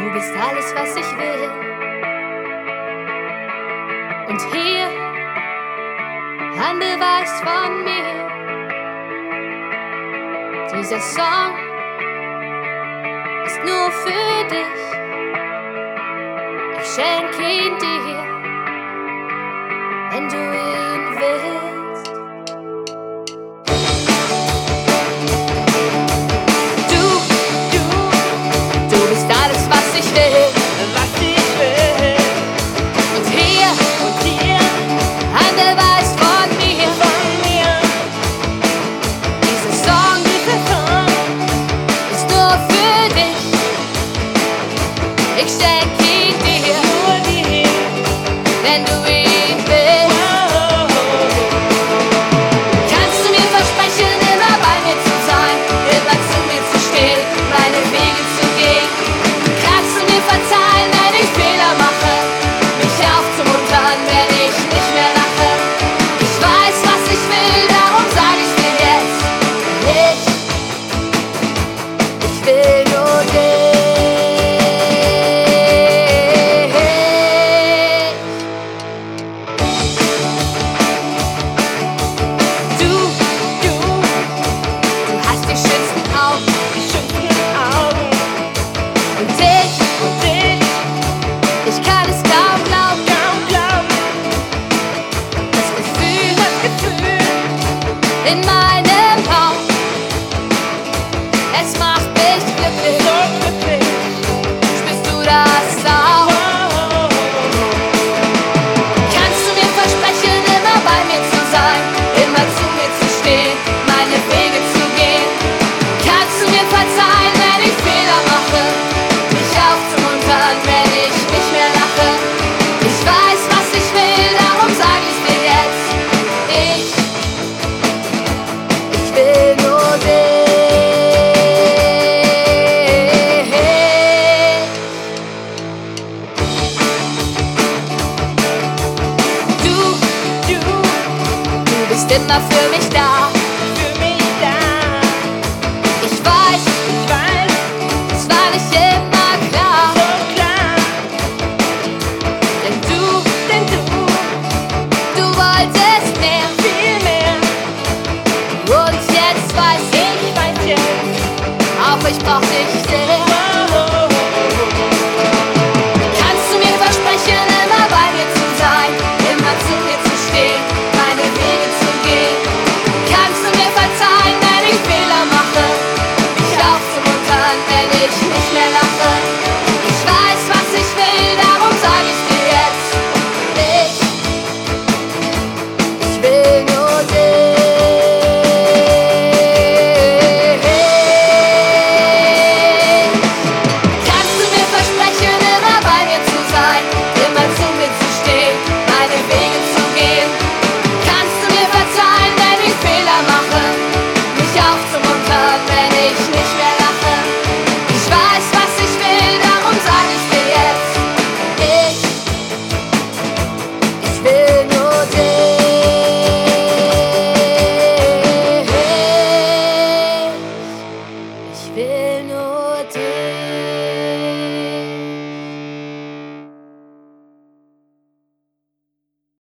Du bist alles, was ich will. Und hier ein Beweis von mir. Dieser Song ist nur für dich. Ich schenke ihn dir, wenn du willst. vis. Ik zei geen die maar niet in my immer für mich da. Für mich da. Ich weiß, ich weiß, es war nicht immer klar. Denn du, du, wolltest mehr, viel mehr. Und jetzt weiß ich, weiß jetzt, auch ich brauch dich sehr. no day.